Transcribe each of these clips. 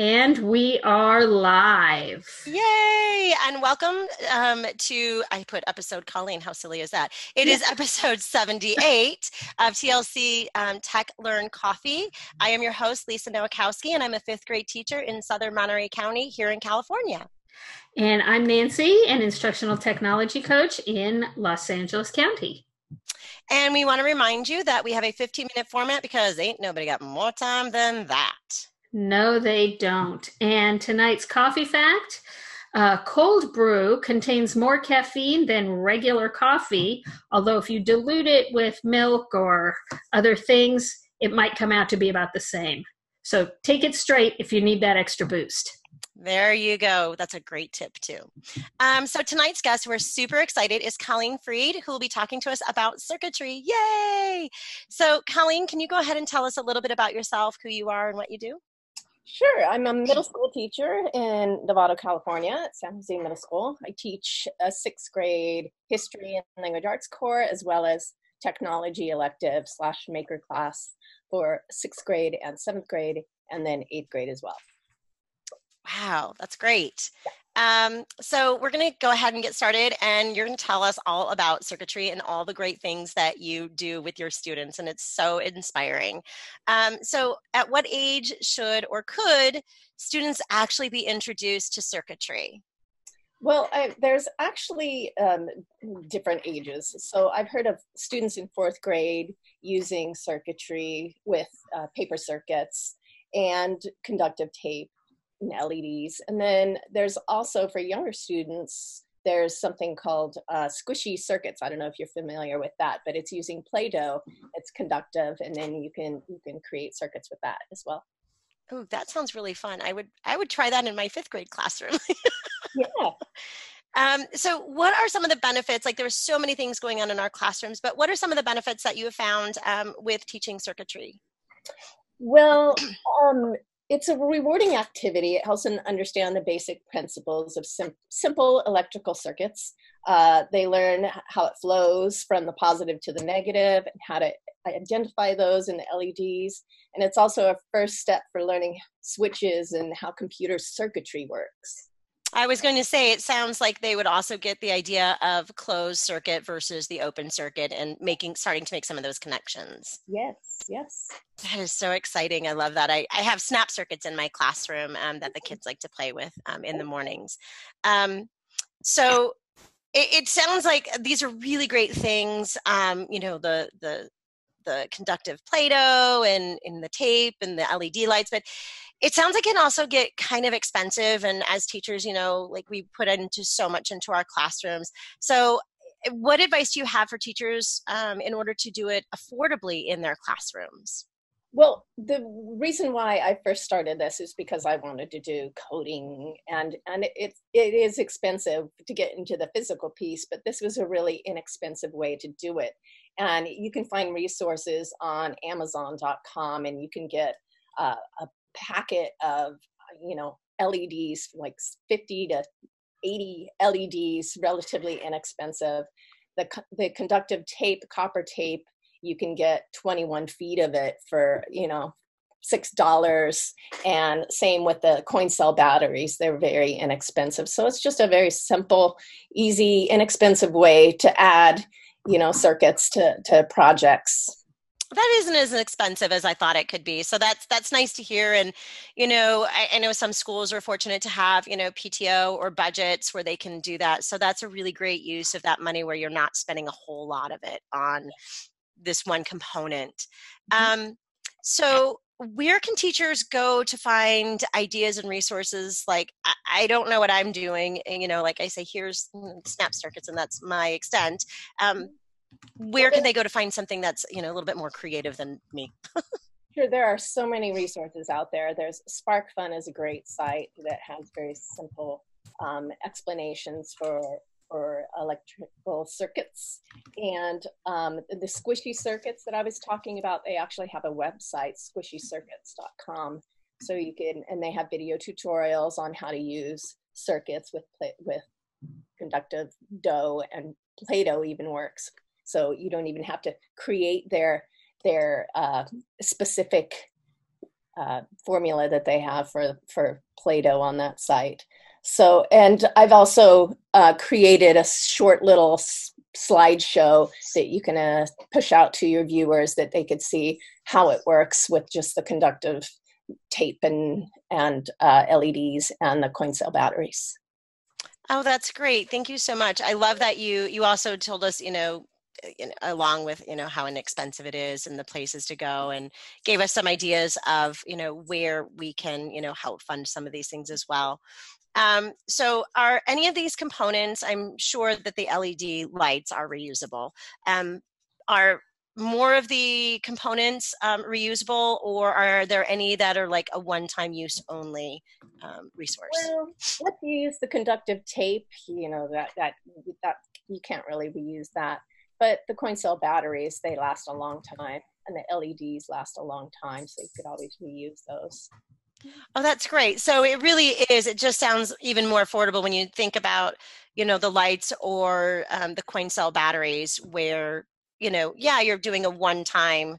And we are live. Yay! And welcome um, to, I put episode Colleen, how silly is that? It is episode 78 of TLC um, Tech Learn Coffee. I am your host, Lisa Nowakowski, and I'm a fifth grade teacher in Southern Monterey County here in California. And I'm Nancy, an instructional technology coach in Los Angeles County. And we want to remind you that we have a 15 minute format because ain't nobody got more time than that. No, they don't. And tonight's coffee fact uh, cold brew contains more caffeine than regular coffee, although if you dilute it with milk or other things, it might come out to be about the same. So take it straight if you need that extra boost. There you go. That's a great tip, too. Um, so, tonight's guest, we're super excited, is Colleen Freed, who will be talking to us about circuitry. Yay! So, Colleen, can you go ahead and tell us a little bit about yourself, who you are, and what you do? Sure. I'm a middle school teacher in Novato, California at San Jose Middle School. I teach a sixth grade history and language arts core as well as technology elective slash maker class for sixth grade and seventh grade and then eighth grade as well. Wow, that's great. Um, so we're going to go ahead and get started, and you're going to tell us all about circuitry and all the great things that you do with your students, and it's so inspiring. Um, so, at what age should or could students actually be introduced to circuitry? Well, I, there's actually um, different ages. So I've heard of students in fourth grade using circuitry with uh, paper circuits and conductive tape and LEDs. And then there's also for younger students, there's something called uh, squishy circuits. I don't know if you're familiar with that, but it's using Play-Doh. It's conductive, and then you can you can create circuits with that as well. Oh, that sounds really fun. I would I would try that in my fifth grade classroom. yeah. Um, so, what are some of the benefits? Like, there are so many things going on in our classrooms, but what are some of the benefits that you have found um, with teaching circuitry? Well, um, it's a rewarding activity. It helps them understand the basic principles of sim- simple electrical circuits. Uh, they learn how it flows from the positive to the negative and how to identify those in the LEDs. And it's also a first step for learning switches and how computer circuitry works. I was going to say it sounds like they would also get the idea of closed circuit versus the open circuit and making starting to make some of those connections. Yes, yes. That is so exciting. I love that. I, I have snap circuits in my classroom um, that the kids like to play with um, in the mornings. Um, so it, it, sounds like these are really great things. Um, you know, the the the conductive Play-Doh and in the tape and the LED lights, but it sounds like it can also get kind of expensive and as teachers you know like we put into so much into our classrooms. So eh, what advice do you have for teachers um, in order to do it affordably in their classrooms? Well the reason why i first started this is because i wanted to do coding and and it, it is expensive to get into the physical piece but this was a really inexpensive way to do it. And you can find resources on amazon.com and you can get uh, a packet of you know LEDs, like 50 to 80 LEDs, relatively inexpensive. The, the conductive tape, copper tape, you can get 21 feet of it for, you know, six dollars. And same with the coin cell batteries they're very inexpensive. So it's just a very simple easy inexpensive way to add you know circuits to to projects that isn't as expensive as I thought it could be. So that's that's nice to hear. And you know, I, I, know some schools are fortunate to have you know PTO or budgets where they can do that. So that's a really great use of that money where you're not spending a whole lot of it on this one component. Mm-hmm. Um, so where can teachers go to find ideas and resources like I, I, don't know what i'm doing and, you know like i say here's mm, snap circuits and that's my extent um, mm-hmm where can they go to find something that's you know a little bit more creative than me? Sure there are so many resources out there. There's SparkFun is a great site that has very simple um, explanations for for electrical circuits. And um, the squishy circuits that i was talking about they actually have a website squishycircuits.com so you can and they have video tutorials on how to use circuits with with conductive dough and play-doh even works so you don't even have to create their their uh, specific uh, formula that they have for for Play-Doh on that site. So, and I've also uh, created a short little s- slideshow that you can uh, push out to your viewers that they could see how it works with just the conductive tape and and uh, LEDs and the coin cell batteries. Oh, that's great. Thank you so much. I love that you you also told us, you know, along with you know how inexpensive it is and the places to go and gave us some ideas of you know where we can you know help fund some of these things as well. Um, so are any of these components i'm sure that the led lights are reusable um, are more of the components um, reusable or are there any that are like a one-time use only um, resource? Well let's use the conductive tape you know that that that you can't really reuse that but the coin cell batteries, they last a long time, and the LEDs last a long time, so you could always reuse those. Oh, that's great. So it really is. It just sounds even more affordable when you think about, you know, the lights or um, the coin cell batteries, where you know, yeah, you're doing a one-time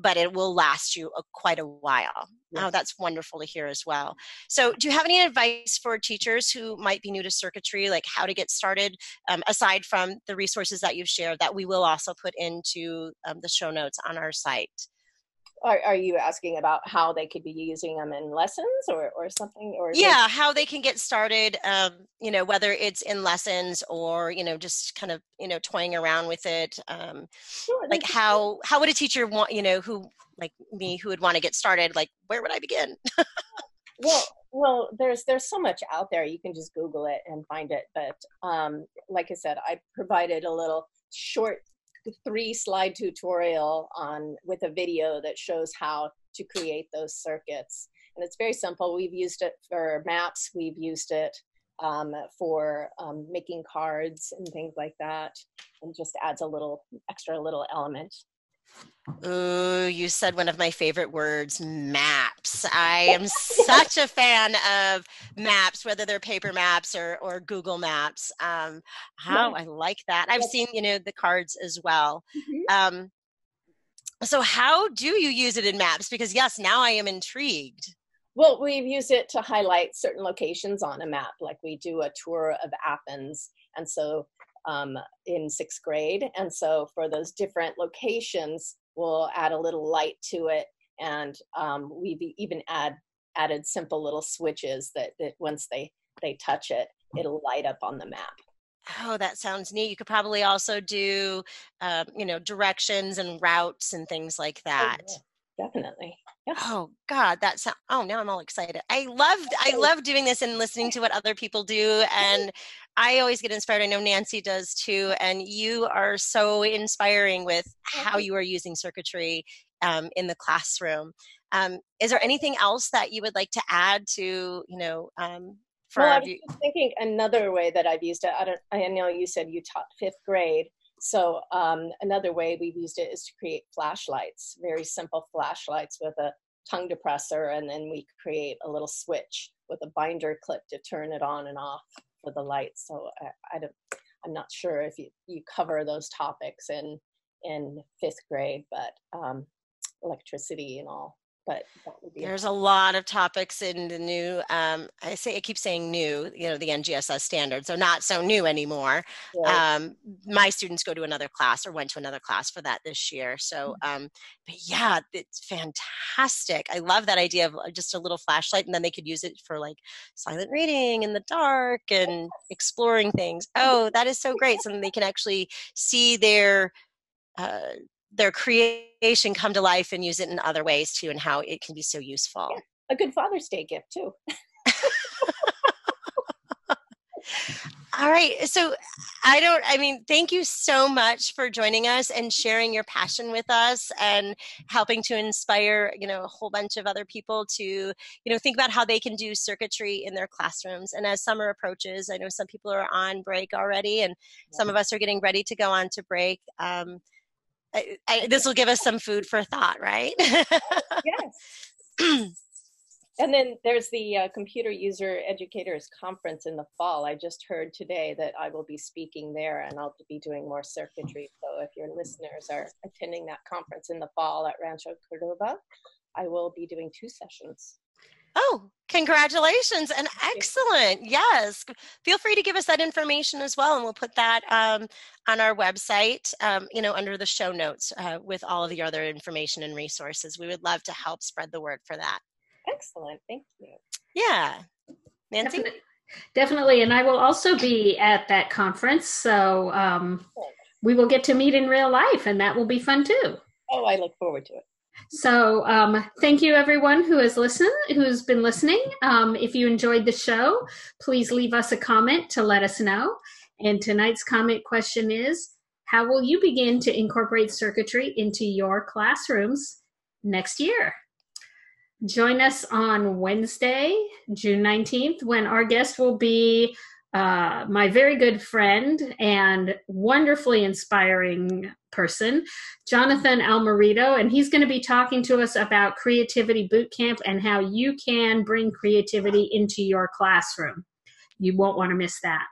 but it will last you a, quite a while. Oh, yes. Oh, that's wonderful to hear as well. So, do you have any advice for teachers who might be new to circuitry, like how to get started, um, aside from the resources that you've shared that we will also put into um, the show notes on our site? Are, are you asking about how they could be using them in lessons or, or something or yeah how they can get started um, you know whether it's in lessons or you know just kind of you know toying around with it um, sure, like how how would a teacher want you know who like me who would want to get started like where would i begin? Well well there's there's so much out there you can just google it and find it but um, like i said i provided a little short three slide tutorial on with a video that shows how to create those circuits. And it's very simple. We've used it for maps. We've used it um, for um, making cards and things like that. And just adds a little extra little element. Ooh, you said one of my favorite words, maps. I am such a fan of maps, whether they're paper maps or, or Google Maps. Um, how I like that. I've seen, you know, the cards as well. Mm-hmm. Um, so how do you use it in maps? Because yes, now I am intrigued. Well, we've used it to highlight certain locations on a map, like we do a tour of Athens. And so um, in sixth grade. And so for those different locations, we'll add a little light to it. And um, we've even add, added simple little switches that, that once they, they touch it, it'll light up on the map. Oh, that sounds neat. You could probably also do, uh, you know, directions and routes and things like oh, that. Oh, yeah, definitely. Oh God, that that's oh now I'm all excited. I love I love doing this and listening to what other people do, and I always get inspired. I know Nancy does too, and you are so inspiring with how you are using circuitry um, in the classroom. Um, is there anything else that you would like to add to you know? Um, for well, I was thinking another way that I've used it. I don't. I know you said you taught fifth grade. So um, another way we've used it is to create flashlights, very simple flashlights with a tongue depressor, and then we create a little switch with a binder clip to turn it on and off for the light. So I, I don't, I'm not sure if you, you cover those topics in in fifth grade, but um, electricity and all but there's a lot of topics in the new um, i say i keep saying new you know the ngss standards are not so new anymore. Right. um, my students go to another class or went to another class for that this year so mm-hmm. um, but yeah it's fantastic. I love that idea of uh, just a little flashlight and then they could use it for like silent reading in the dark and exploring things. Oh that is so great so they can actually see their uh, their creation come to life and use it in other ways too and how it can be so useful. yeah, a good father's day gift too. All right so i don't i mean thank you so much for joining us and sharing your passion with us and helping to inspire you know a whole bunch of other people to you know think about how they can do circuitry in their classrooms. And as summer approaches i know some people are on break already and some of us are getting ready to go on to break. Um, I, I, this will give us some food for thought, right? yes. and then there's the uh, Computer User Educators Conference in the fall. I just heard today that I will be speaking there and I'll be doing more circuitry. So if your listeners are attending that conference in the fall at Rancho Cordova, I will be doing two sessions. Oh, congratulations and excellent. Yes. Feel free to give us that information as well. And we'll put that um, on our website, um, you know, under the show notes uh, with all of the other information and resources. We would love to help spread the word for that. Excellent. Thank you. Yeah. Nancy? Definitely. Definitely. And I will also be at that conference. So um, we will get to meet in real life, and that will be fun too. Oh, I look forward to it. So, um, thank you everyone who has listened, who's been listening. Um, if you enjoyed the show, please leave us a comment to let us know. And tonight's comment question is How will you begin to incorporate circuitry into your classrooms next year? Join us on Wednesday, June 19th, when our guest will be uh, my very good friend and wonderfully inspiring person, Jonathan Almerito, and he's going to be talking to us about Creativity Bootcamp and how you can bring creativity into your classroom. You won't want to miss that.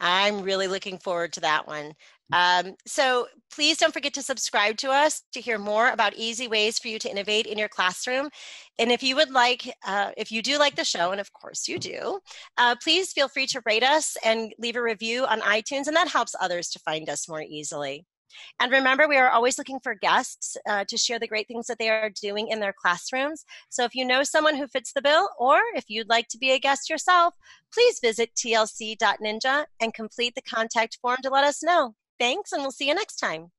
I'm really looking forward to that one. Um, so please don't forget to subscribe to us to hear more about easy ways for you to innovate in your classroom. And if you would like, uh, if you do like the show, and of course you do, uh, please feel free to rate us and leave a review on iTunes, and that helps others to find us more easily. And remember, we are always looking for guests uh, to share the great things that they are doing in their classrooms. So if you know someone who fits the bill, or if you'd like to be a guest yourself, please visit tlc.ninja and complete the contact form to let us know. Thanks, and we'll see you next time.